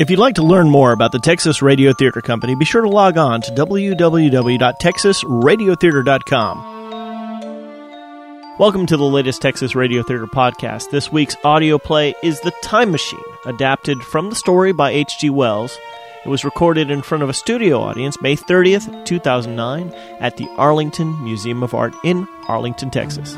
If you'd like to learn more about the Texas Radio Theater Company, be sure to log on to www.texasradiotheater.com. Welcome to the latest Texas Radio Theater podcast. This week's audio play is The Time Machine, adapted from the story by H.G. Wells. It was recorded in front of a studio audience May 30th, 2009, at the Arlington Museum of Art in Arlington, Texas.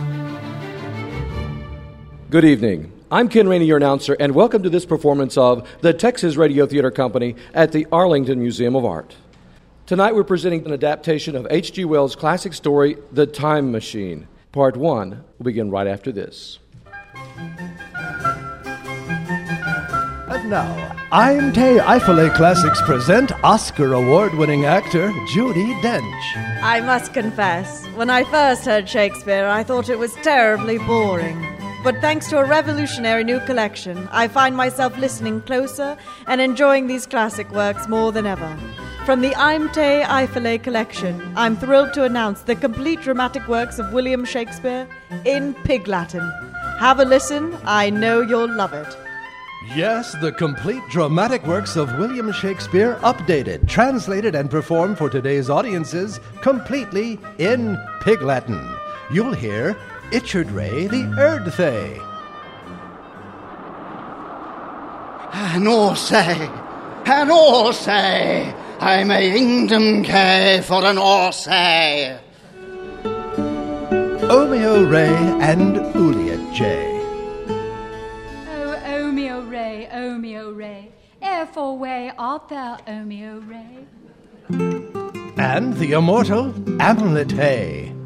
Good evening. I'm Ken Rainey, your announcer, and welcome to this performance of the Texas Radio Theater Company at the Arlington Museum of Art. Tonight we're presenting an adaptation of H.G. Wells' classic story, The Time Machine. Part one will begin right after this. And now, I'm Tay Eifele Classics present Oscar award winning actor Judi Dench. I must confess, when I first heard Shakespeare, I thought it was terribly boring. But thanks to a revolutionary new collection, I find myself listening closer and enjoying these classic works more than ever. From the Imte Eifele collection, I'm thrilled to announce the complete dramatic works of William Shakespeare in Pig Latin. Have a listen, I know you'll love it. Yes, the complete dramatic works of William Shakespeare, updated, translated, and performed for today's audiences completely in Pig Latin. You'll hear Ichard Ray the Erdthay. And all say, and all say, I'm a Ingdom K for an orsay. say. Omeo Ray and Uliet J. Oh, Omeo Ray, Omeo Ray, Airful way art thou, Omeo Ray. And the immortal Amulet Hay.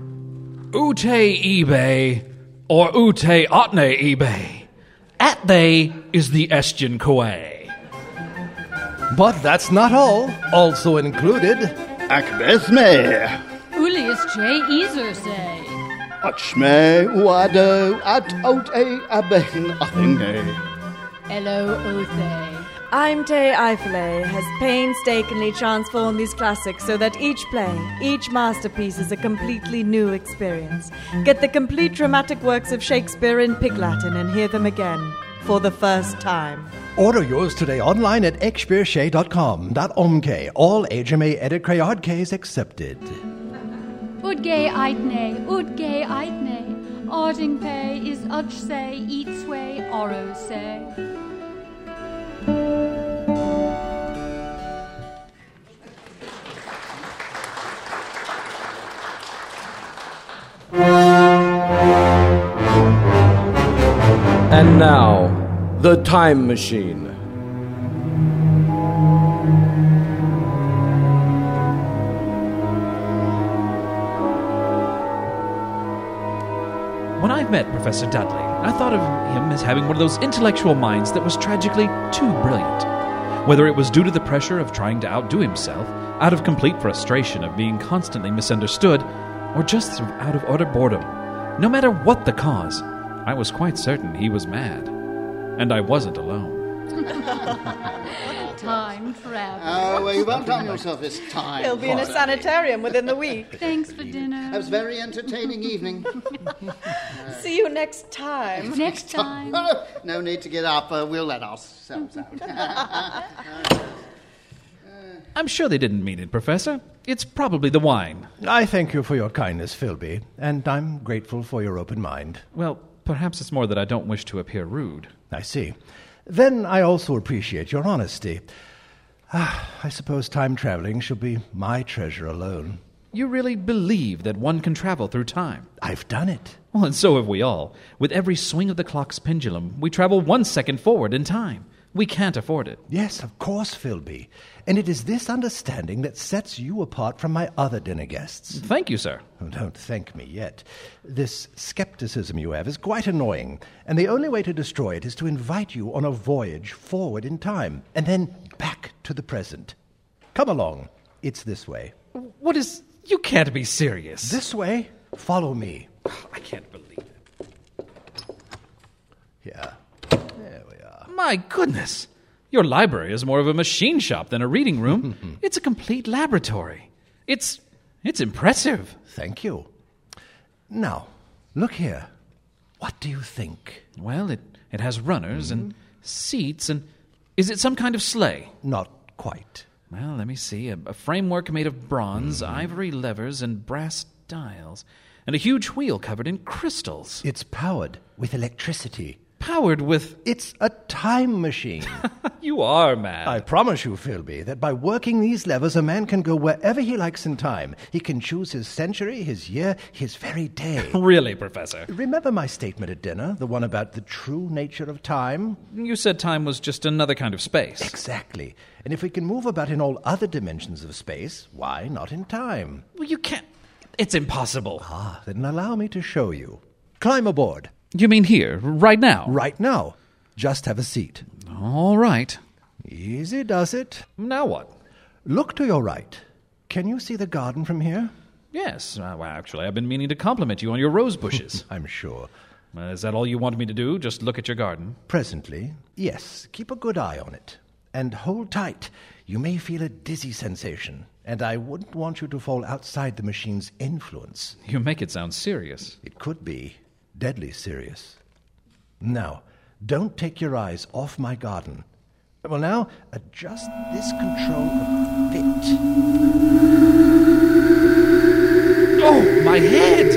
Ute eBay or Ute otne eBay. At they is the Estian Koe. But that's not all. Also included, Akbeth me, Ulius J. Ezer say. Achme uado at ote aben athingne. Hello, Othe. Imte Eifele has painstakingly transformed these classics so that each play, each masterpiece is a completely new experience. Get the complete dramatic works of Shakespeare in Pig Latin and hear them again for the first time. Order yours today online at expearshay.com.omk. All HMA edit crayard Ks accepted. Udge Eitne, Udge Eitne. Arding pay is Udge say, eats way, Oro say. And now, The Time Machine. When I met Professor Dudley, I thought of him as having one of those intellectual minds that was tragically too brilliant. Whether it was due to the pressure of trying to outdo himself, out of complete frustration of being constantly misunderstood, or just out of utter boredom, no matter what the cause, I was quite certain he was mad. And I wasn't alone. Time travel. Oh, well, you've outdone yourself this time. He'll be in a sanitarium within the week. Thanks for dinner. That was a very entertaining evening. See you next time. Next time. no need to get up. Uh, we'll let ourselves out. I'm sure they didn't mean it, Professor. It's probably the wine. I thank you for your kindness, Philby, and I'm grateful for your open mind. Well, perhaps it's more that I don't wish to appear rude. I see. Then I also appreciate your honesty. Ah, I suppose time traveling shall be my treasure alone. You really believe that one can travel through time? I've done it. Well, and so have we all. With every swing of the clock's pendulum, we travel one second forward in time. We can't afford it. Yes, of course, Philby. And it is this understanding that sets you apart from my other dinner guests. Thank you, sir. Oh, don't thank me yet. This skepticism you have is quite annoying, and the only way to destroy it is to invite you on a voyage forward in time and then back to the present. Come along. It's this way. What is. You can't be serious. This way? Follow me. I can't believe it. Yeah. There we are. My goodness. Your library is more of a machine shop than a reading room. it's a complete laboratory. It's. It's impressive. Thank you. Now, look here. What do you think? Well, it, it has runners and mm-hmm. seats and. Is it some kind of sleigh? Not quite. Well, let me see. A, a framework made of bronze, mm-hmm. ivory levers, and brass dials, and a huge wheel covered in crystals. It's powered with electricity. Powered with. It's a time machine. You are mad. I promise you, Philby, that by working these levers, a man can go wherever he likes in time. He can choose his century, his year, his very day. Really, Professor? Remember my statement at dinner, the one about the true nature of time? You said time was just another kind of space. Exactly. And if we can move about in all other dimensions of space, why not in time? Well, you can't. It's impossible. Ah, then allow me to show you. Climb aboard. You mean here, right now? Right now. Just have a seat. All right. Easy does it. Now what? Look to your right. Can you see the garden from here? Yes. Uh, well, actually, I've been meaning to compliment you on your rose bushes. I'm sure. Uh, is that all you want me to do? Just look at your garden? Presently, yes. Keep a good eye on it. And hold tight. You may feel a dizzy sensation, and I wouldn't want you to fall outside the machine's influence. You make it sound serious. It could be deadly serious. Now, don't take your eyes off my garden. Well, now, adjust this control a bit. Oh, my head!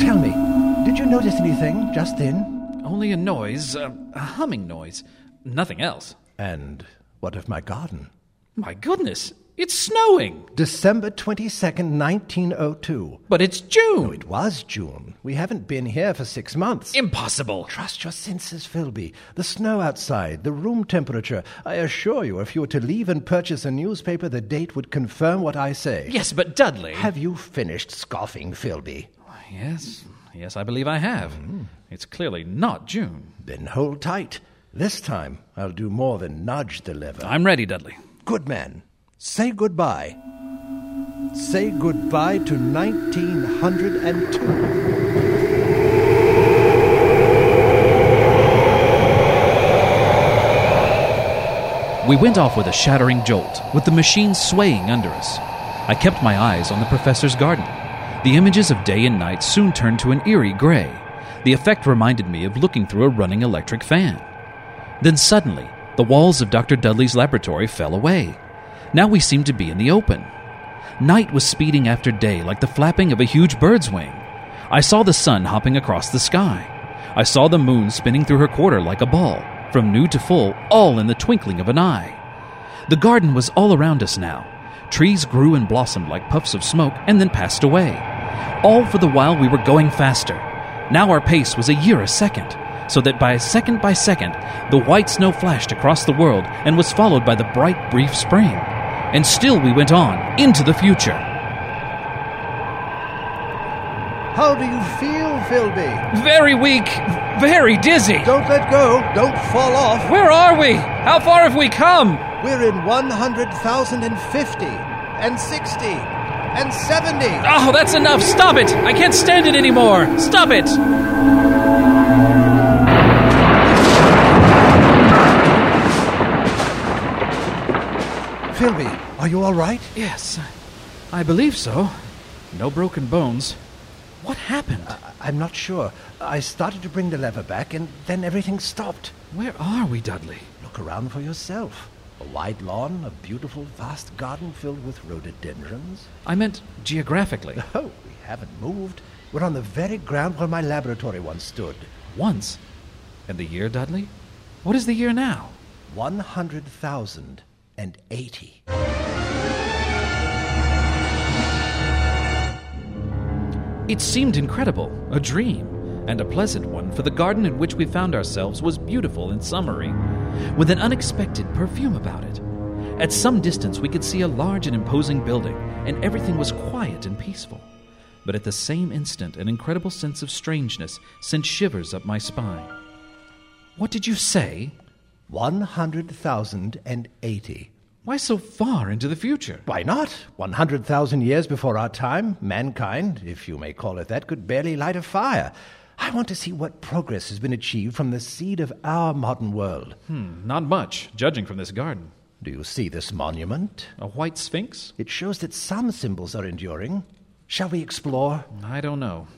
Tell me, did you notice anything just then? Only a noise, uh, a humming noise. Nothing else. And what of my garden? My goodness, it's snowing! December 22nd, 1902. But it's June! It was June. We haven't been here for six months. Impossible! Trust your senses, Philby. The snow outside, the room temperature. I assure you, if you were to leave and purchase a newspaper, the date would confirm what I say. Yes, but Dudley. Have you finished scoffing, Philby? Yes, yes, I believe I have. Mm-hmm. It's clearly not June. Then hold tight. This time, I'll do more than nudge the lever. I'm ready, Dudley. Good man. Say goodbye. Say goodbye to 1902. We went off with a shattering jolt, with the machine swaying under us. I kept my eyes on the professor's garden. The images of day and night soon turned to an eerie gray. The effect reminded me of looking through a running electric fan. Then suddenly, the walls of Dr. Dudley's laboratory fell away. Now we seemed to be in the open. Night was speeding after day like the flapping of a huge bird's wing. I saw the sun hopping across the sky. I saw the moon spinning through her quarter like a ball, from new to full, all in the twinkling of an eye. The garden was all around us now. Trees grew and blossomed like puffs of smoke and then passed away. All for the while we were going faster. Now our pace was a year a second, so that by second by second, the white snow flashed across the world and was followed by the bright, brief spring. And still we went on, into the future. How do you feel, Philby? Very weak, very dizzy. Don't let go. Don't fall off. Where are we? How far have we come? We're in 100,050 and 60 and 70. Oh, that's enough. Stop it. I can't stand it anymore. Stop it. Philby, are you all right? Yes, I believe so. No broken bones. What happened? I'm not sure. I started to bring the lever back, and then everything stopped. Where are we, Dudley? Look around for yourself. A wide lawn, a beautiful, vast garden filled with rhododendrons. I meant geographically. Oh, we haven't moved. We're on the very ground where my laboratory once stood. Once. And the year, Dudley? What is the year now? 100,080. It seemed incredible, a dream, and a pleasant one, for the garden in which we found ourselves was beautiful and summery, with an unexpected perfume about it. At some distance, we could see a large and imposing building, and everything was quiet and peaceful. But at the same instant, an incredible sense of strangeness sent shivers up my spine. What did you say? 100,080. Why so far into the future? Why not? 100,000 years before our time, mankind, if you may call it that, could barely light a fire. I want to see what progress has been achieved from the seed of our modern world. Hmm, not much, judging from this garden. Do you see this monument? A white sphinx? It shows that some symbols are enduring. Shall we explore? I don't know.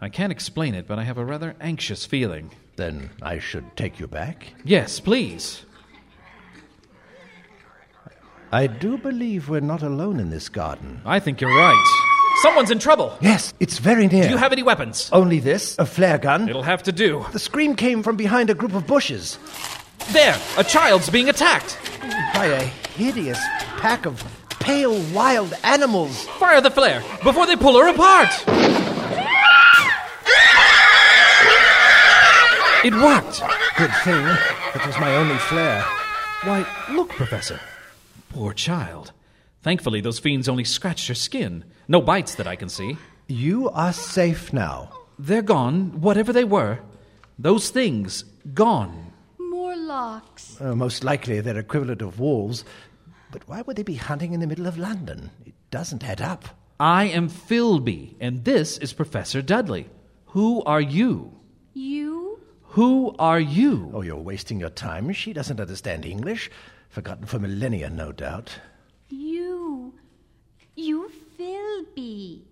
I can't explain it, but I have a rather anxious feeling. Then I should take you back. Yes, please. I do believe we're not alone in this garden. I think you're right. Someone's in trouble. Yes, it's very near. Do you have any weapons? Only this, a flare gun. It'll have to do. The scream came from behind a group of bushes There! A child's being attacked! by a hideous pack of pale wild animals. Fire the flare before they pull her apart! It worked! Good thing it was my only flare. Why, look, Professor. Poor child. Thankfully, those fiends only scratched her skin. No bites that I can see. You are safe now. They're gone, whatever they were. Those things, gone. Morlocks. Uh, most likely they're equivalent of wolves. But why would they be hunting in the middle of London? It doesn't add up. I am Philby, and this is Professor Dudley. Who are you? You? Who are you? Oh, you're wasting your time. She doesn't understand English. Forgotten for millennia, no doubt. You. You Philby.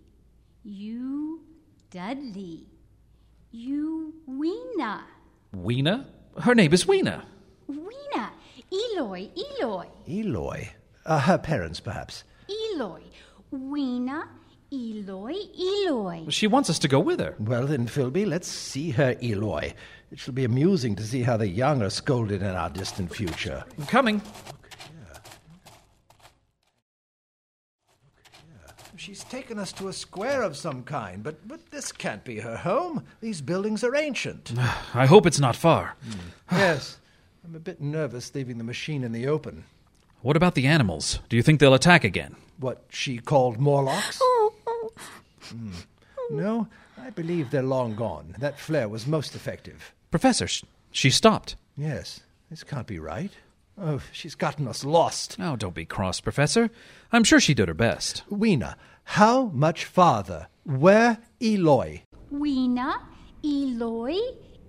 You Dudley. You Weena. Weena? Her name is Weena. Weena. Eloi. Eloi. Eloi. Uh, her parents, perhaps. Eloi. Weena. Eloi. Eloi. She wants us to go with her. Well, then, Philby, let's see her Eloi. It shall be amusing to see how the young are scolded in our distant future. I'm coming. She's taken us to a square of some kind, but, but this can't be her home. These buildings are ancient. I hope it's not far. yes. I'm a bit nervous leaving the machine in the open. What about the animals? Do you think they'll attack again? What she called Morlocks? Hmm. No, I believe they're long gone. That flare was most effective. Professor, sh- she stopped. Yes, this can't be right. Oh, she's gotten us lost. Oh, don't be cross, Professor. I'm sure she did her best. Weena, how much farther? Where Eloi? Weena. Eloi.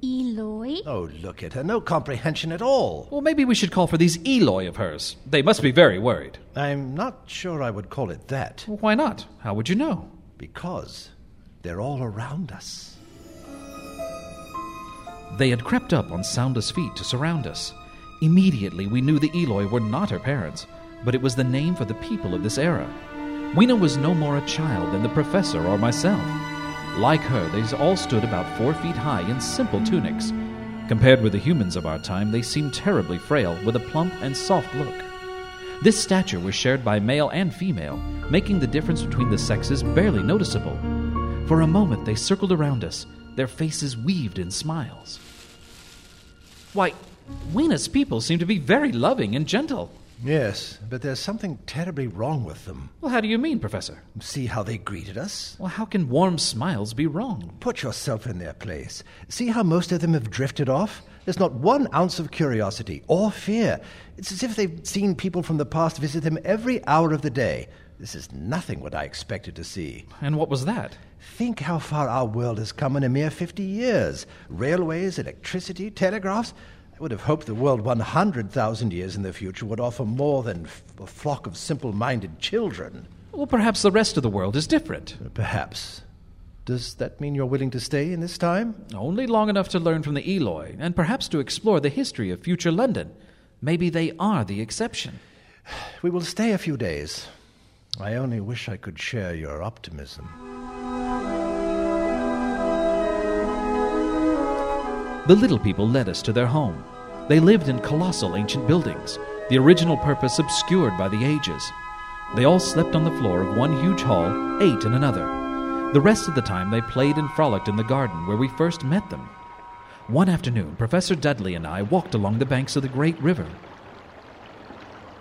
Eloi. Oh, look at her. No comprehension at all. Well, maybe we should call for these Eloi of hers. They must be very worried. I'm not sure I would call it that. Well, why not? How would you know? Because they're all around us. They had crept up on soundless feet to surround us. Immediately, we knew the Eloi were not her parents, but it was the name for the people of this era. Weena was no more a child than the professor or myself. Like her, they all stood about four feet high in simple tunics. Compared with the humans of our time, they seemed terribly frail, with a plump and soft look. This stature was shared by male and female, making the difference between the sexes barely noticeable. For a moment, they circled around us, their faces weaved in smiles. Why, Weena's people seem to be very loving and gentle. Yes, but there's something terribly wrong with them. Well, how do you mean, Professor? See how they greeted us? Well, how can warm smiles be wrong? Put yourself in their place. See how most of them have drifted off? There's not one ounce of curiosity or fear. It's as if they've seen people from the past visit them every hour of the day. This is nothing what I expected to see. And what was that? Think how far our world has come in a mere 50 years. Railways, electricity, telegraphs. I would have hoped the world 100,000 years in the future would offer more than f- a flock of simple minded children. Well, perhaps the rest of the world is different. Perhaps. Does that mean you're willing to stay in this time? Only long enough to learn from the Eloi, and perhaps to explore the history of future London. Maybe they are the exception. We will stay a few days. I only wish I could share your optimism. The little people led us to their home. They lived in colossal ancient buildings, the original purpose obscured by the ages. They all slept on the floor of one huge hall, ate in another. The rest of the time they played and frolicked in the garden where we first met them. One afternoon, Professor Dudley and I walked along the banks of the great river.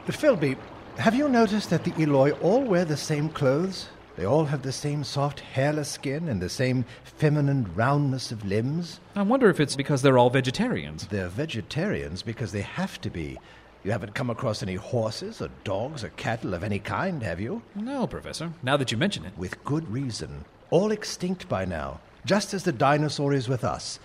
Philby, have you noticed that the Eloi all wear the same clothes? They all have the same soft, hairless skin and the same feminine roundness of limbs. I wonder if it's because they're all vegetarians. They're vegetarians because they have to be. You haven't come across any horses or dogs or cattle of any kind, have you? No, Professor, now that you mention it. With good reason. All extinct by now, just as the dinosaur is with us.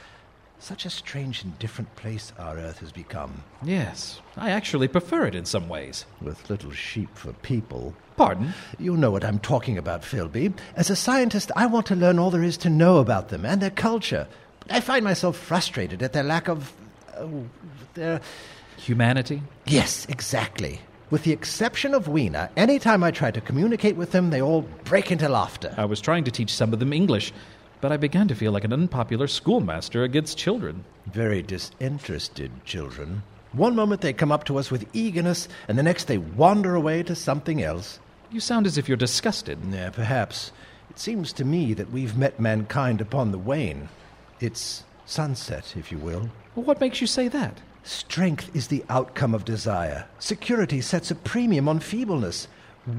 Such a strange and different place our Earth has become, Yes, I actually prefer it in some ways. with little sheep for people. Pardon? You know what I'm talking about, Philby. As a scientist, I want to learn all there is to know about them and their culture. I find myself frustrated at their lack of. Oh, their. Humanity? Yes, exactly. With the exception of Weena, any time I try to communicate with them, they all break into laughter. I was trying to teach some of them English, but I began to feel like an unpopular schoolmaster against children. Very disinterested children. One moment they come up to us with eagerness, and the next they wander away to something else. You sound as if you're disgusted. Yeah, perhaps. It seems to me that we've met mankind upon the wane. It's sunset, if you will. Well, what makes you say that? Strength is the outcome of desire. Security sets a premium on feebleness.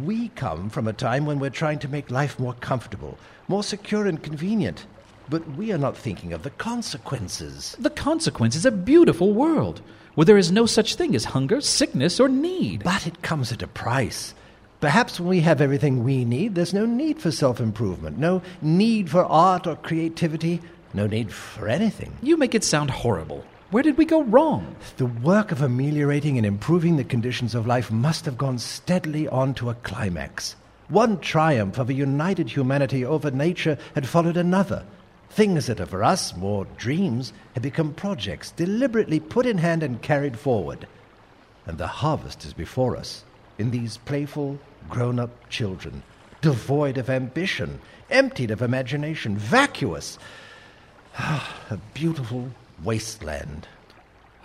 We come from a time when we're trying to make life more comfortable, more secure and convenient. But we are not thinking of the consequences. The consequence is a beautiful world where there is no such thing as hunger, sickness, or need. But it comes at a price. Perhaps when we have everything we need, there's no need for self improvement, no need for art or creativity, no need for anything. You make it sound horrible. Where did we go wrong? The work of ameliorating and improving the conditions of life must have gone steadily on to a climax. One triumph of a united humanity over nature had followed another. Things that are for us more dreams had become projects deliberately put in hand and carried forward. And the harvest is before us in these playful, grown up children, devoid of ambition, emptied of imagination, vacuous. a beautiful wasteland.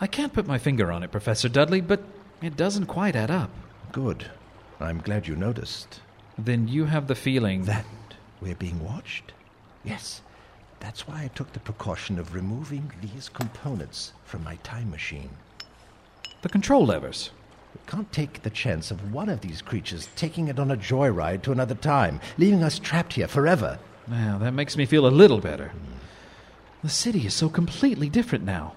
I can't put my finger on it, Professor Dudley, but it doesn't quite add up. Good. I'm glad you noticed. Then you have the feeling That we're being watched? Yes. That's why I took the precaution of removing these components from my time machine. the control levers. We can't take the chance of one of these creatures taking it on a joyride to another time, leaving us trapped here forever. Now, that makes me feel a little better. The city is so completely different now.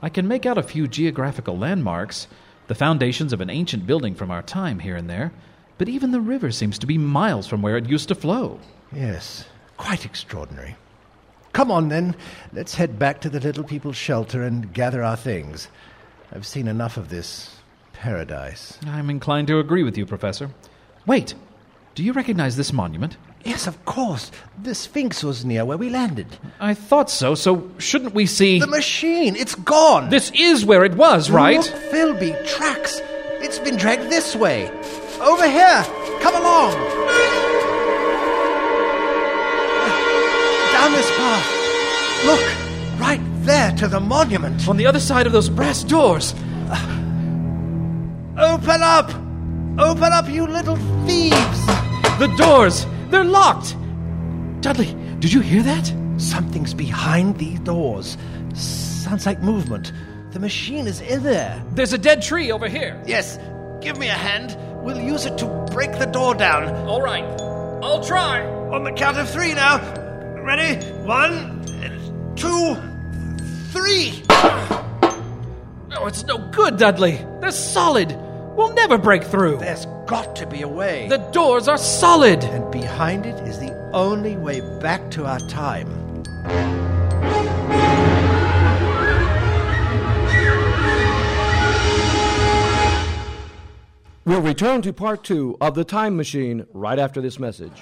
I can make out a few geographical landmarks, the foundations of an ancient building from our time here and there, but even the river seems to be miles from where it used to flow. Yes, quite extraordinary. Come on, then. Let's head back to the little people's shelter and gather our things. I've seen enough of this paradise. I'm inclined to agree with you, Professor. Wait, do you recognize this monument? Yes, of course. The Sphinx was near where we landed. I thought so, so shouldn't we see. The machine! It's gone! This is where it was, right? Look, Philby, tracks! It's been dragged this way. Over here! Come along! Down this path. Look, right there to the monument. On the other side of those brass doors. Open up! Open up, you little thieves! The doors! They're locked! Dudley, did you hear that? Something's behind these doors. Sounds like movement. The machine is in there. There's a dead tree over here. Yes, give me a hand. We'll use it to break the door down. All right, I'll try. On the count of three now. Ready? One, two, three. Oh, it's no good, Dudley. They're solid. We'll never break through. There's got to be a way. The doors are solid. and behind it is the only way back to our time. We'll return to part two of The Time Machine right after this message.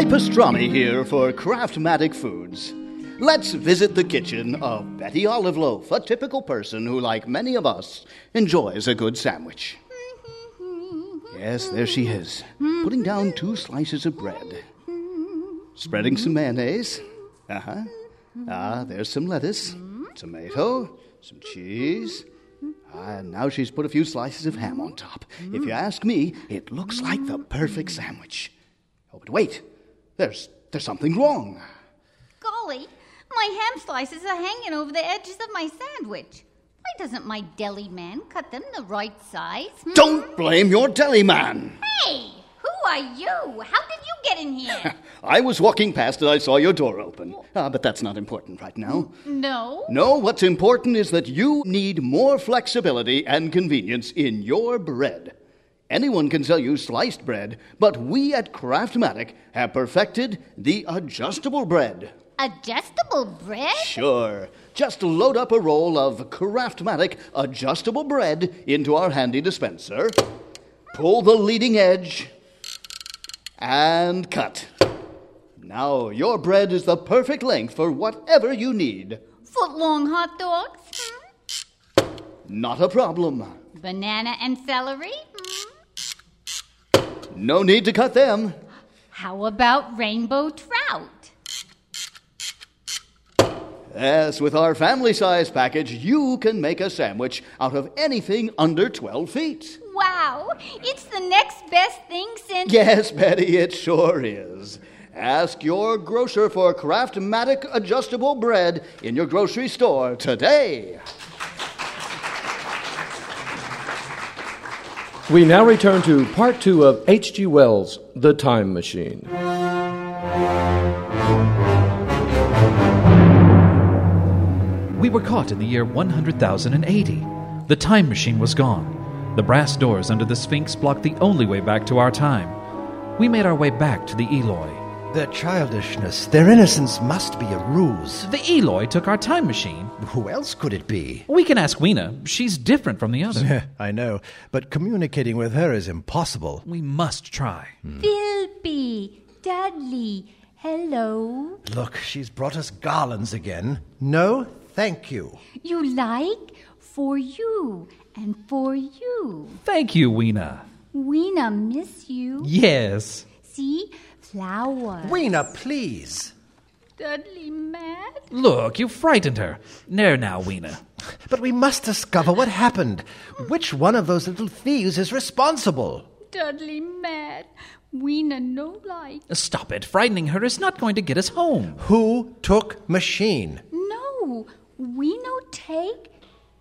Guy Pastrami here for Craftmatic Foods. Let's visit the kitchen of Betty Olive Loaf, a typical person who, like many of us, enjoys a good sandwich. Yes, there she is, putting down two slices of bread, spreading some mayonnaise. Uh huh. Ah, there's some lettuce, tomato, some cheese. Ah, and now she's put a few slices of ham on top. If you ask me, it looks like the perfect sandwich. Oh, but wait, there's there's something wrong. Golly, my ham slices are hanging over the edges of my sandwich. Why doesn't my deli man cut them the right size? hmm? Don't blame your deli man. Hey, who are you? How did you get in here? I was walking past and I saw your door open. Ah, but that's not important right now. no. No, what's important is that you need more flexibility and convenience in your bread. Anyone can sell you sliced bread, but we at Craftmatic have perfected the adjustable bread. Adjustable bread? Sure. Just load up a roll of Craftmatic adjustable bread into our handy dispenser, pull the leading edge, and cut. Now your bread is the perfect length for whatever you need. Foot long hot dogs? Hmm? Not a problem. Banana and celery? No need to cut them. How about rainbow trout? Yes, with our family size package, you can make a sandwich out of anything under 12 feet. Wow, it's the next best thing since. Yes, Betty, it sure is. Ask your grocer for Craftmatic adjustable bread in your grocery store today. We now return to part two of H.G. Wells' The Time Machine. We were caught in the year 100,080. The time machine was gone. The brass doors under the Sphinx blocked the only way back to our time. We made our way back to the Eloi. Their childishness, their innocence must be a ruse. The Eloi took our time machine. Who else could it be? We can ask Weena. She's different from the others. I know, but communicating with her is impossible. we must try. Hmm. Philby, Dudley, hello. Look, she's brought us garlands again. No, thank you. You like? For you and for you. Thank you, Weena. Weena miss you. Yes. See? Flowers. Weena, please. Dudley mad? Look, you frightened her. There now, Weena. But we must discover what happened. Which one of those little thieves is responsible? Dudley mad. Weena no like. Stop it. Frightening her is not going to get us home. Who took machine? No. We no take.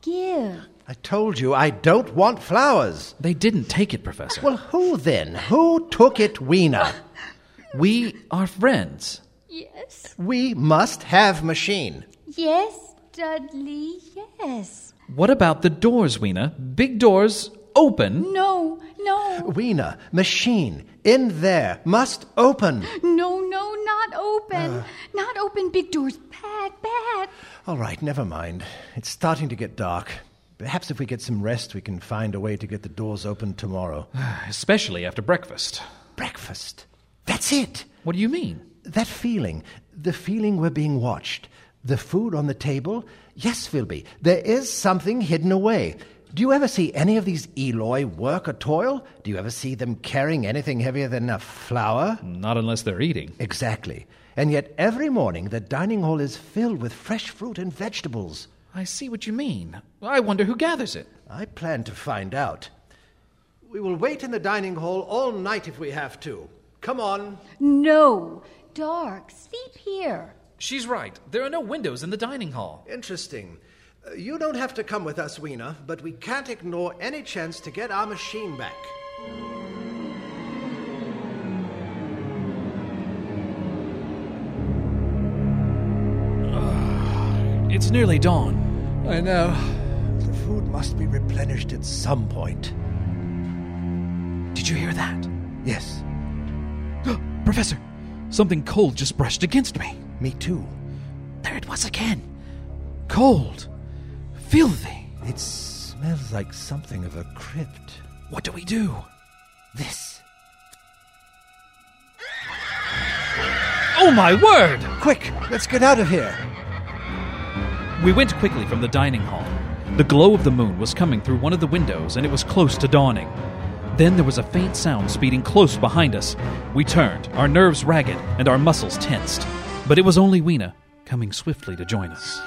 Give. I told you I don't want flowers. They didn't take it, Professor. Well, who then? Who took it, Weena? we are friends. Yes. We must have machine. Yes, Dudley, yes. What about the doors, Weena? Big doors, open. No, no, Weena, machine, in there, must open. no, no, not open. Uh. not open big doors. Bad, bad. All right, never mind. It's starting to get dark. Perhaps if we get some rest, we can find a way to get the doors open tomorrow. Especially after breakfast. Breakfast. That's it. What do you mean? That feeling. The feeling we're being watched. The food on the table. Yes, Philby, there is something hidden away. Do you ever see any of these Eloi work or toil? Do you ever see them carrying anything heavier than a flour? Not unless they're eating. Exactly. And yet every morning the dining hall is filled with fresh fruit and vegetables. I see what you mean. I wonder who gathers it. I plan to find out. We will wait in the dining hall all night if we have to. Come on. No, dark. Sleep here. She's right. There are no windows in the dining hall. Interesting. Uh, you don't have to come with us, Weena, but we can't ignore any chance to get our machine back. It's nearly dawn. I know. The food must be replenished at some point. Did you hear that? Yes, Professor, something cold just brushed against me. me too. There it was again. Cold. Filthy. It smells like something of a crypt. What do we do? This. Oh my word! Quick, let's get out of here. We went quickly from the dining hall. The glow of the moon was coming through one of the windows, and it was close to dawning. Then there was a faint sound speeding close behind us. We turned, our nerves ragged and our muscles tensed. But it was only Weena, coming swiftly to join us.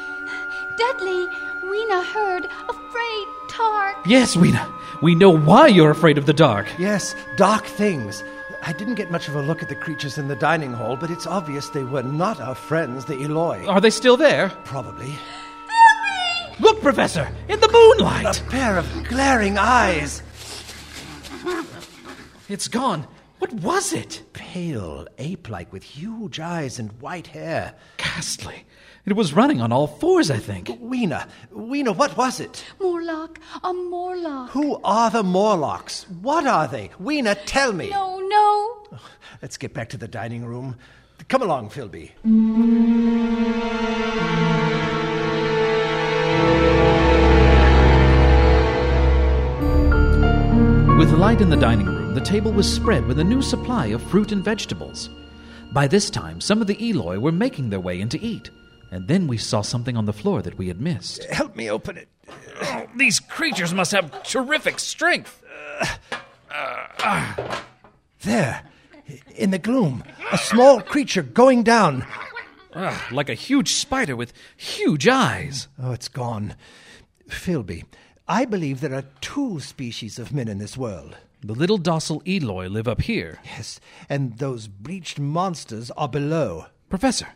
Dudley, Weena heard. Afraid, dark. Yes, Weena, we know why you're afraid of the dark. Yes, dark things. I didn't get much of a look at the creatures in the dining hall, but it's obvious they were not our friends, the Eloi. Are they still there? Probably. Look, Professor, in the moonlight! A pair of glaring eyes. It's gone. What was it? Pale, ape like, with huge eyes and white hair. Ghastly. It was running on all fours, I think. Weena, Weena, what was it? Morlock, a Morlock. Who are the Morlocks? What are they? Weena, tell me. No, no. Let's get back to the dining room. Come along, Philby. In the dining room, the table was spread with a new supply of fruit and vegetables. By this time, some of the Eloi were making their way in to eat, and then we saw something on the floor that we had missed. Help me open it. Oh, these creatures must have terrific strength. There, in the gloom, a small creature going down. Ah, like a huge spider with huge eyes. Oh, it's gone. Philby, I believe there are two species of men in this world. The little docile Eloi live up here. Yes, and those breached monsters are below. Professor,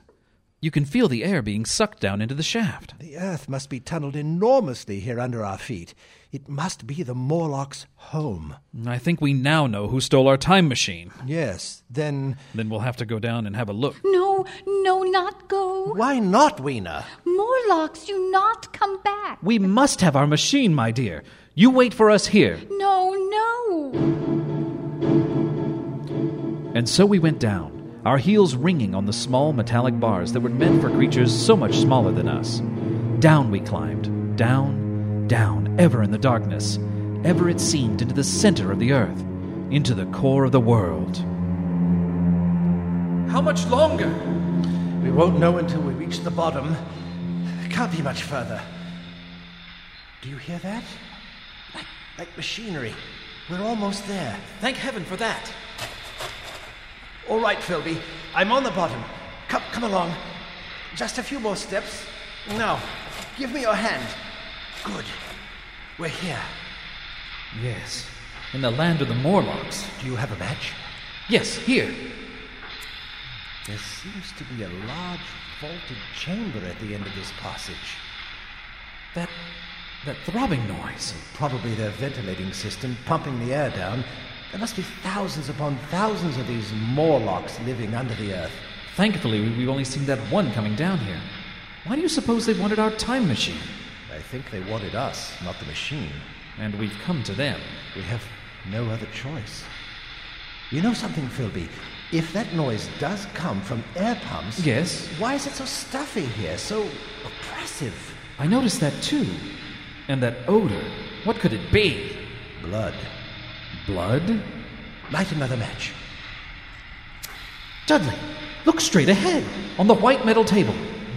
you can feel the air being sucked down into the shaft. The earth must be tunneled enormously here under our feet. It must be the Morlocks' home. I think we now know who stole our time machine. Yes, then Then we'll have to go down and have a look. No, no, not go. why not, Weena? Morlocks, do not come back. We must have our machine, my dear. You wait for us here. No, no. And so we went down, our heels ringing on the small metallic bars that were meant for creatures so much smaller than us. Down we climbed, down, down, ever in the darkness, ever it seemed into the center of the earth, into the core of the world. How much longer? We won't know until we reach the bottom. Can't be much further. Do you hear that? Like, machinery. We're almost there. Thank heaven for that. All right, Philby. I'm on the bottom. Come, come along. Just a few more steps. Now, give me your hand. Good. We're here. Yes, in the land of the Morlocks. Do you have a match? Yes, here. There seems to be a large vaulted chamber at the end of this passage. That that throbbing noise. Probably their ventilating system pumping the air down. There must be thousands upon thousands of these Morlocks living under the earth. Thankfully, we- we've only seen that one coming down here. Why do you suppose they wanted our time machine? I think they wanted us, not the machine. And we've come to them. We have no other choice. You know something, Philby? If that noise does come from air pumps, Yes, why is it so stuffy here, so oppressive? I noticed that too. And that odor. What could it be? Blood. Blood? Light another match. Dudley, look straight ahead on the white metal table.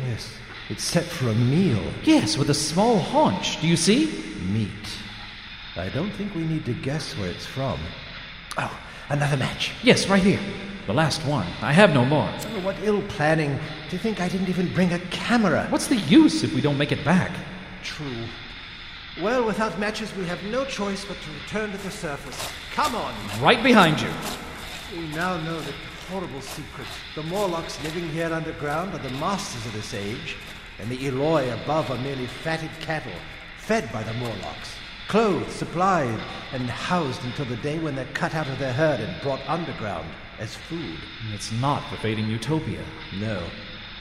Yes, it's set for a meal. Yes, with a small haunch. Do you see? Meat. I don't think we need to guess where it's from. Oh, another match. Yes, right here. The last one. I have no more. Oh, what ill planning. To think I didn't even bring a camera. What's the use if we don't make it back? True. Well, without matches, we have no choice but to return to the surface. Come on. Right behind you. We now know the horrible secret. The Morlocks living here underground are the masters of this age, and the Eloi above are merely fatted cattle, fed by the Morlocks, clothed, supplied, and housed until the day when they're cut out of their herd and brought underground as food. It's not the fading utopia. No.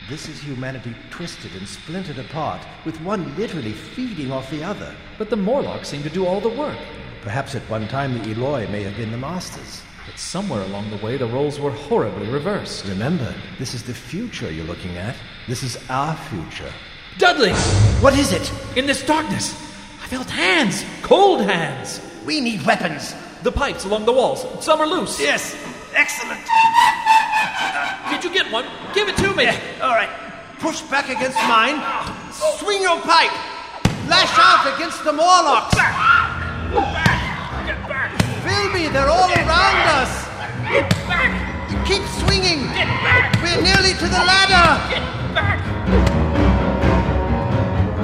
This is humanity twisted and splintered apart, with one literally feeding off the other. But the Morlocks seem to do all the work. Perhaps at one time the Eloi may have been the masters. But somewhere along the way, the roles were horribly reversed. Remember, this is the future you're looking at. This is our future. Dudley! What is it? In this darkness, I felt hands! Cold hands! We need weapons. The pipes along the walls, some are loose. Yes, excellent. Did you get one? Give it to me! All right, push back against mine. Swing your pipe. Lash out against the Morlocks. Philby, they're all around us. Get back. Keep swinging. Get back. We're nearly to the ladder. Get back.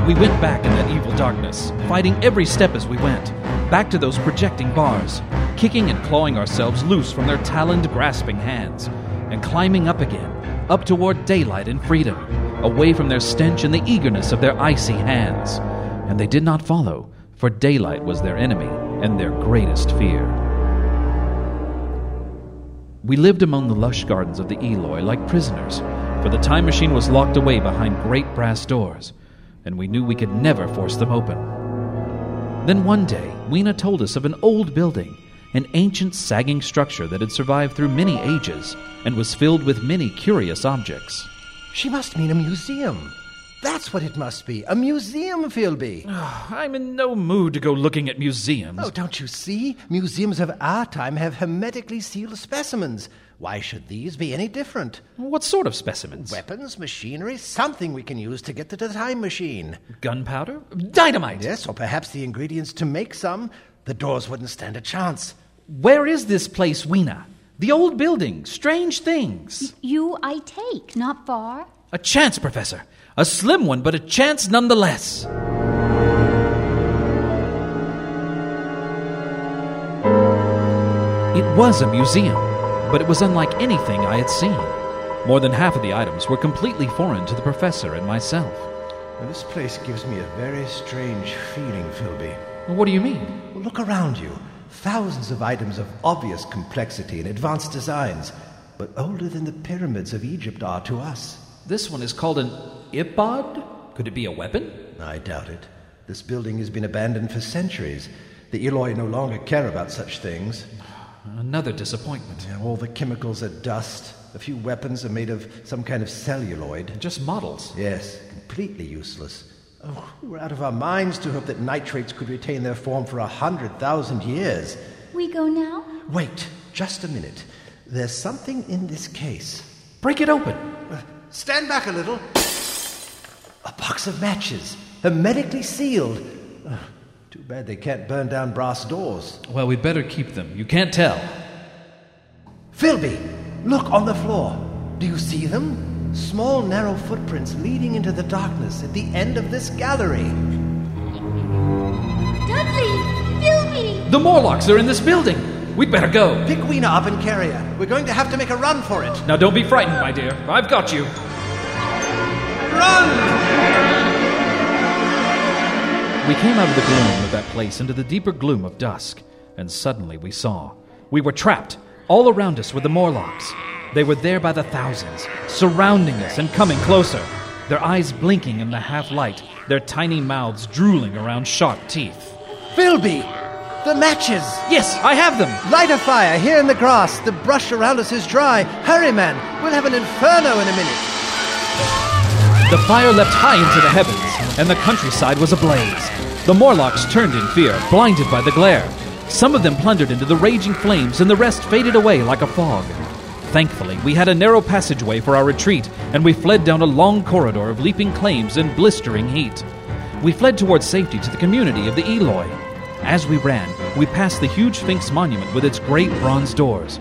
We went back in that evil darkness, fighting every step as we went, back to those projecting bars, kicking and clawing ourselves loose from their taloned, grasping hands, and climbing up again, up toward daylight and freedom, away from their stench and the eagerness of their icy hands. And they did not follow, for daylight was their enemy and their greatest fear. We lived among the lush gardens of the Eloi like prisoners, for the time machine was locked away behind great brass doors, and we knew we could never force them open. Then one day, Weena told us of an old building, an ancient sagging structure that had survived through many ages and was filled with many curious objects. She must mean a museum. That's what it must be. A museum, Philby. Ah, I'm in no mood to go looking at museums. Oh, don't you see? Museums of our time have hermetically sealed specimens. Why should these be any different? What sort of specimens? Weapons, machinery, something we can use to get to the time machine. Gunpowder? Dynamite? Yes, or perhaps the ingredients to make some. The doors wouldn't stand a chance. Where is this place, Weena? The old building, strange things. You I take, not far. A chance, Professor. A slim one, but a chance nonetheless. It was a museum, but it was unlike anything I had seen. More than half of the items were completely foreign to the professor and myself. Well, this place gives me a very strange feeling, Philby. What do you mean? Well, look around you. Thousands of items of obvious complexity and advanced designs, but older than the pyramids of Egypt are to us. This one is called an ipod? Could it be a weapon? I doubt it. This building has been abandoned for centuries. The Eloi no longer care about such things. Another disappointment. All the chemicals are dust. A few weapons are made of some kind of celluloid. Just models. Yes, completely useless. Oh, we're out of our minds to hope that nitrates could retain their form for a hundred thousand years. We go now? Wait, just a minute. There's something in this case. Break it open. Uh, stand back a little. A box of matches, hermetically sealed. Uh, too bad they can't burn down brass doors. Well, we'd better keep them. You can't tell. Philby, look on the floor. Do you see them? Small, narrow footprints leading into the darkness at the end of this gallery. Dudley! Philby! The Morlocks are in this building. We'd better go. Pick Weena up and carry her. We're going to have to make a run for it. Now, don't be frightened, my dear. I've got you. Run! We came out of the gloom of that place into the deeper gloom of dusk, and suddenly we saw. We were trapped. All around us were the Morlocks. They were there by the thousands, surrounding us and coming closer, their eyes blinking in the half light, their tiny mouths drooling around sharp teeth. Philby! The matches! Yes, I have them! Light a fire here in the grass. The brush around us is dry. Hurry, man. We'll have an inferno in a minute. The fire leapt high into the heavens, and the countryside was ablaze. The Morlocks turned in fear, blinded by the glare. Some of them plundered into the raging flames, and the rest faded away like a fog. Thankfully, we had a narrow passageway for our retreat, and we fled down a long corridor of leaping flames and blistering heat. We fled towards safety to the community of the Eloi. As we ran, we passed the huge Sphinx monument with its great bronze doors.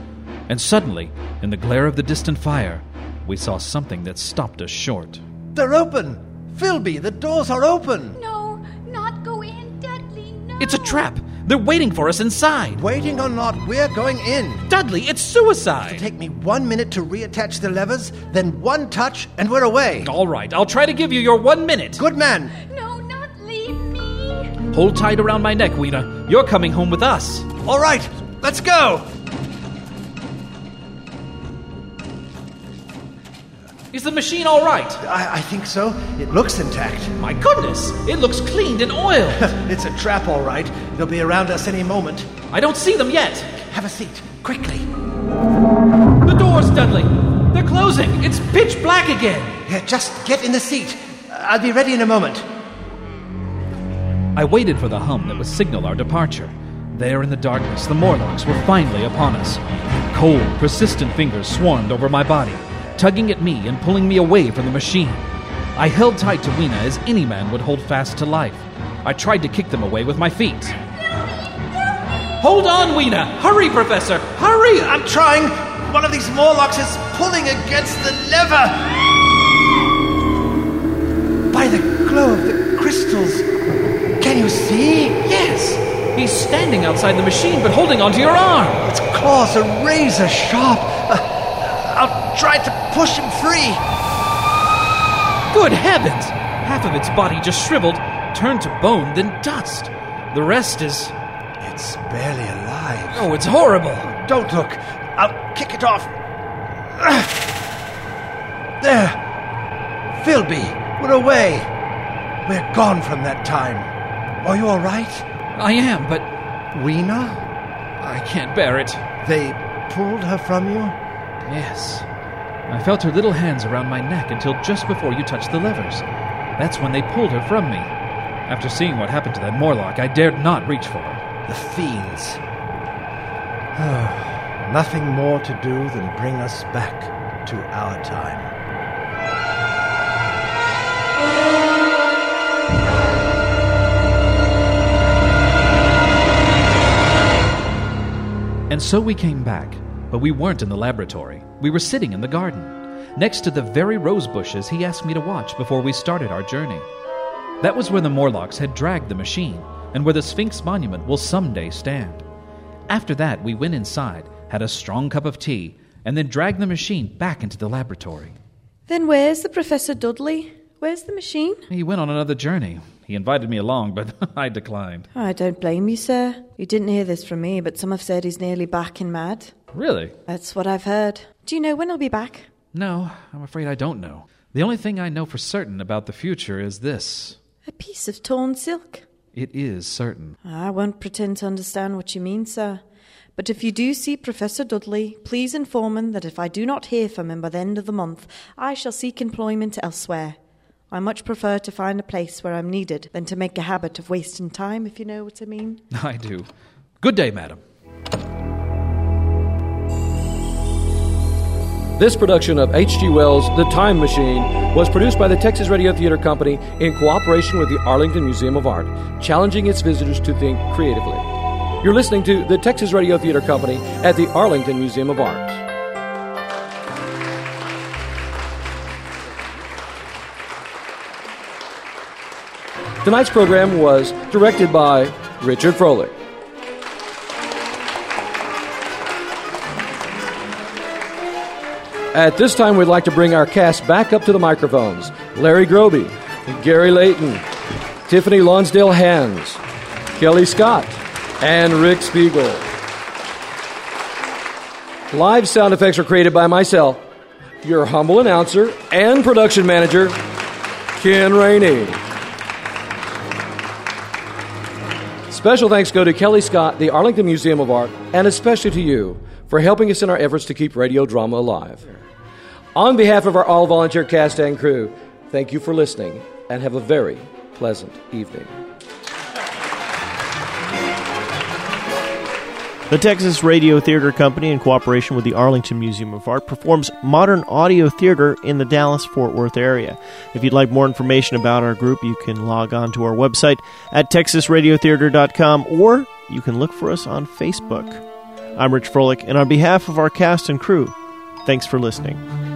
And suddenly, in the glare of the distant fire, we saw something that stopped us short. They're open! Philby, the doors are open! No, not go in, Dudley, no! It's a trap! They're waiting for us inside! Waiting or not, we're going in. Dudley, it's suicide! It'll take me one minute to reattach the levers, then one touch, and we're away. All right, I'll try to give you your one minute. Good man. No, not leave me! Hold tight around my neck, Weena. You're coming home with us. All right, let's go! Is the machine all right? I, I think so. It looks intact. My goodness, it looks cleaned and oiled. it's a trap, all right. They'll be around us any moment. I don't see them yet. Have a seat, quickly. The doors, Dudley. They're closing. It's pitch black again. Yeah, just get in the seat. I'll be ready in a moment. I waited for the hum that would signal our departure. There in the darkness, the Morlocks were finally upon us. Cold, persistent fingers swarmed over my body, tugging at me and pulling me away from the machine. I held tight to Weena as any man would hold fast to life. I tried to kick them away with my feet. Hold on, Weena! Hurry, Professor! Hurry! I'm trying! One of these Morlocks is pulling against the lever! By the glow of the crystals, can you see? Yes! He's standing outside the machine, but holding onto your arm! Its claws are razor sharp. I'll try to push him free. Good heavens! Half of its body just shriveled, turned to bone, then dust. The rest is. It's barely alive. Oh, it's horrible! Don't look. I'll kick it off. There. Philby, we're away. We're gone from that time. Are you all right? I am, but. Weena? I can't bear it. They pulled her from you? Yes. I felt her little hands around my neck until just before you touched the levers. That's when they pulled her from me. After seeing what happened to that Morlock, I dared not reach for her. The fiends. Oh, nothing more to do than bring us back to our time. And so we came back, but we weren't in the laboratory. We were sitting in the garden, next to the very rose bushes he asked me to watch before we started our journey. That was where the Morlocks had dragged the machine, and where the Sphinx monument will someday stand. After that, we went inside, had a strong cup of tea, and then dragged the machine back into the laboratory. Then where's the Professor Dudley? Where's the machine? He went on another journey. He invited me along, but I declined. I don't blame you, sir. You didn't hear this from me, but some have said he's nearly back in mad. Really? That's what I've heard. Do you know when he'll be back? No, I'm afraid I don't know. The only thing I know for certain about the future is this A piece of torn silk. it is certain. I won't pretend to understand what you mean, sir. But if you do see Professor Dudley, please inform him that if I do not hear from him by the end of the month, I shall seek employment elsewhere. I much prefer to find a place where I'm needed than to make a habit of wasting time, if you know what I mean. I do. Good day, madam. This production of H.G. Wells' The Time Machine was produced by the Texas Radio Theater Company in cooperation with the Arlington Museum of Art, challenging its visitors to think creatively. You're listening to the Texas Radio Theater Company at the Arlington Museum of Art. Tonight's program was directed by Richard Froelich. At this time, we'd like to bring our cast back up to the microphones Larry Groby, Gary Layton, Tiffany Lonsdale Hands, Kelly Scott, and Rick Spiegel. Live sound effects are created by myself, your humble announcer and production manager, Ken Rainey. Special thanks go to Kelly Scott, the Arlington Museum of Art, and especially to you for helping us in our efforts to keep radio drama alive. On behalf of our all volunteer cast and crew, thank you for listening and have a very pleasant evening. The Texas Radio Theater Company, in cooperation with the Arlington Museum of Art, performs modern audio theater in the Dallas Fort Worth area. If you'd like more information about our group, you can log on to our website at texasradiotheater.com or you can look for us on Facebook. I'm Rich Froelich, and on behalf of our cast and crew, thanks for listening.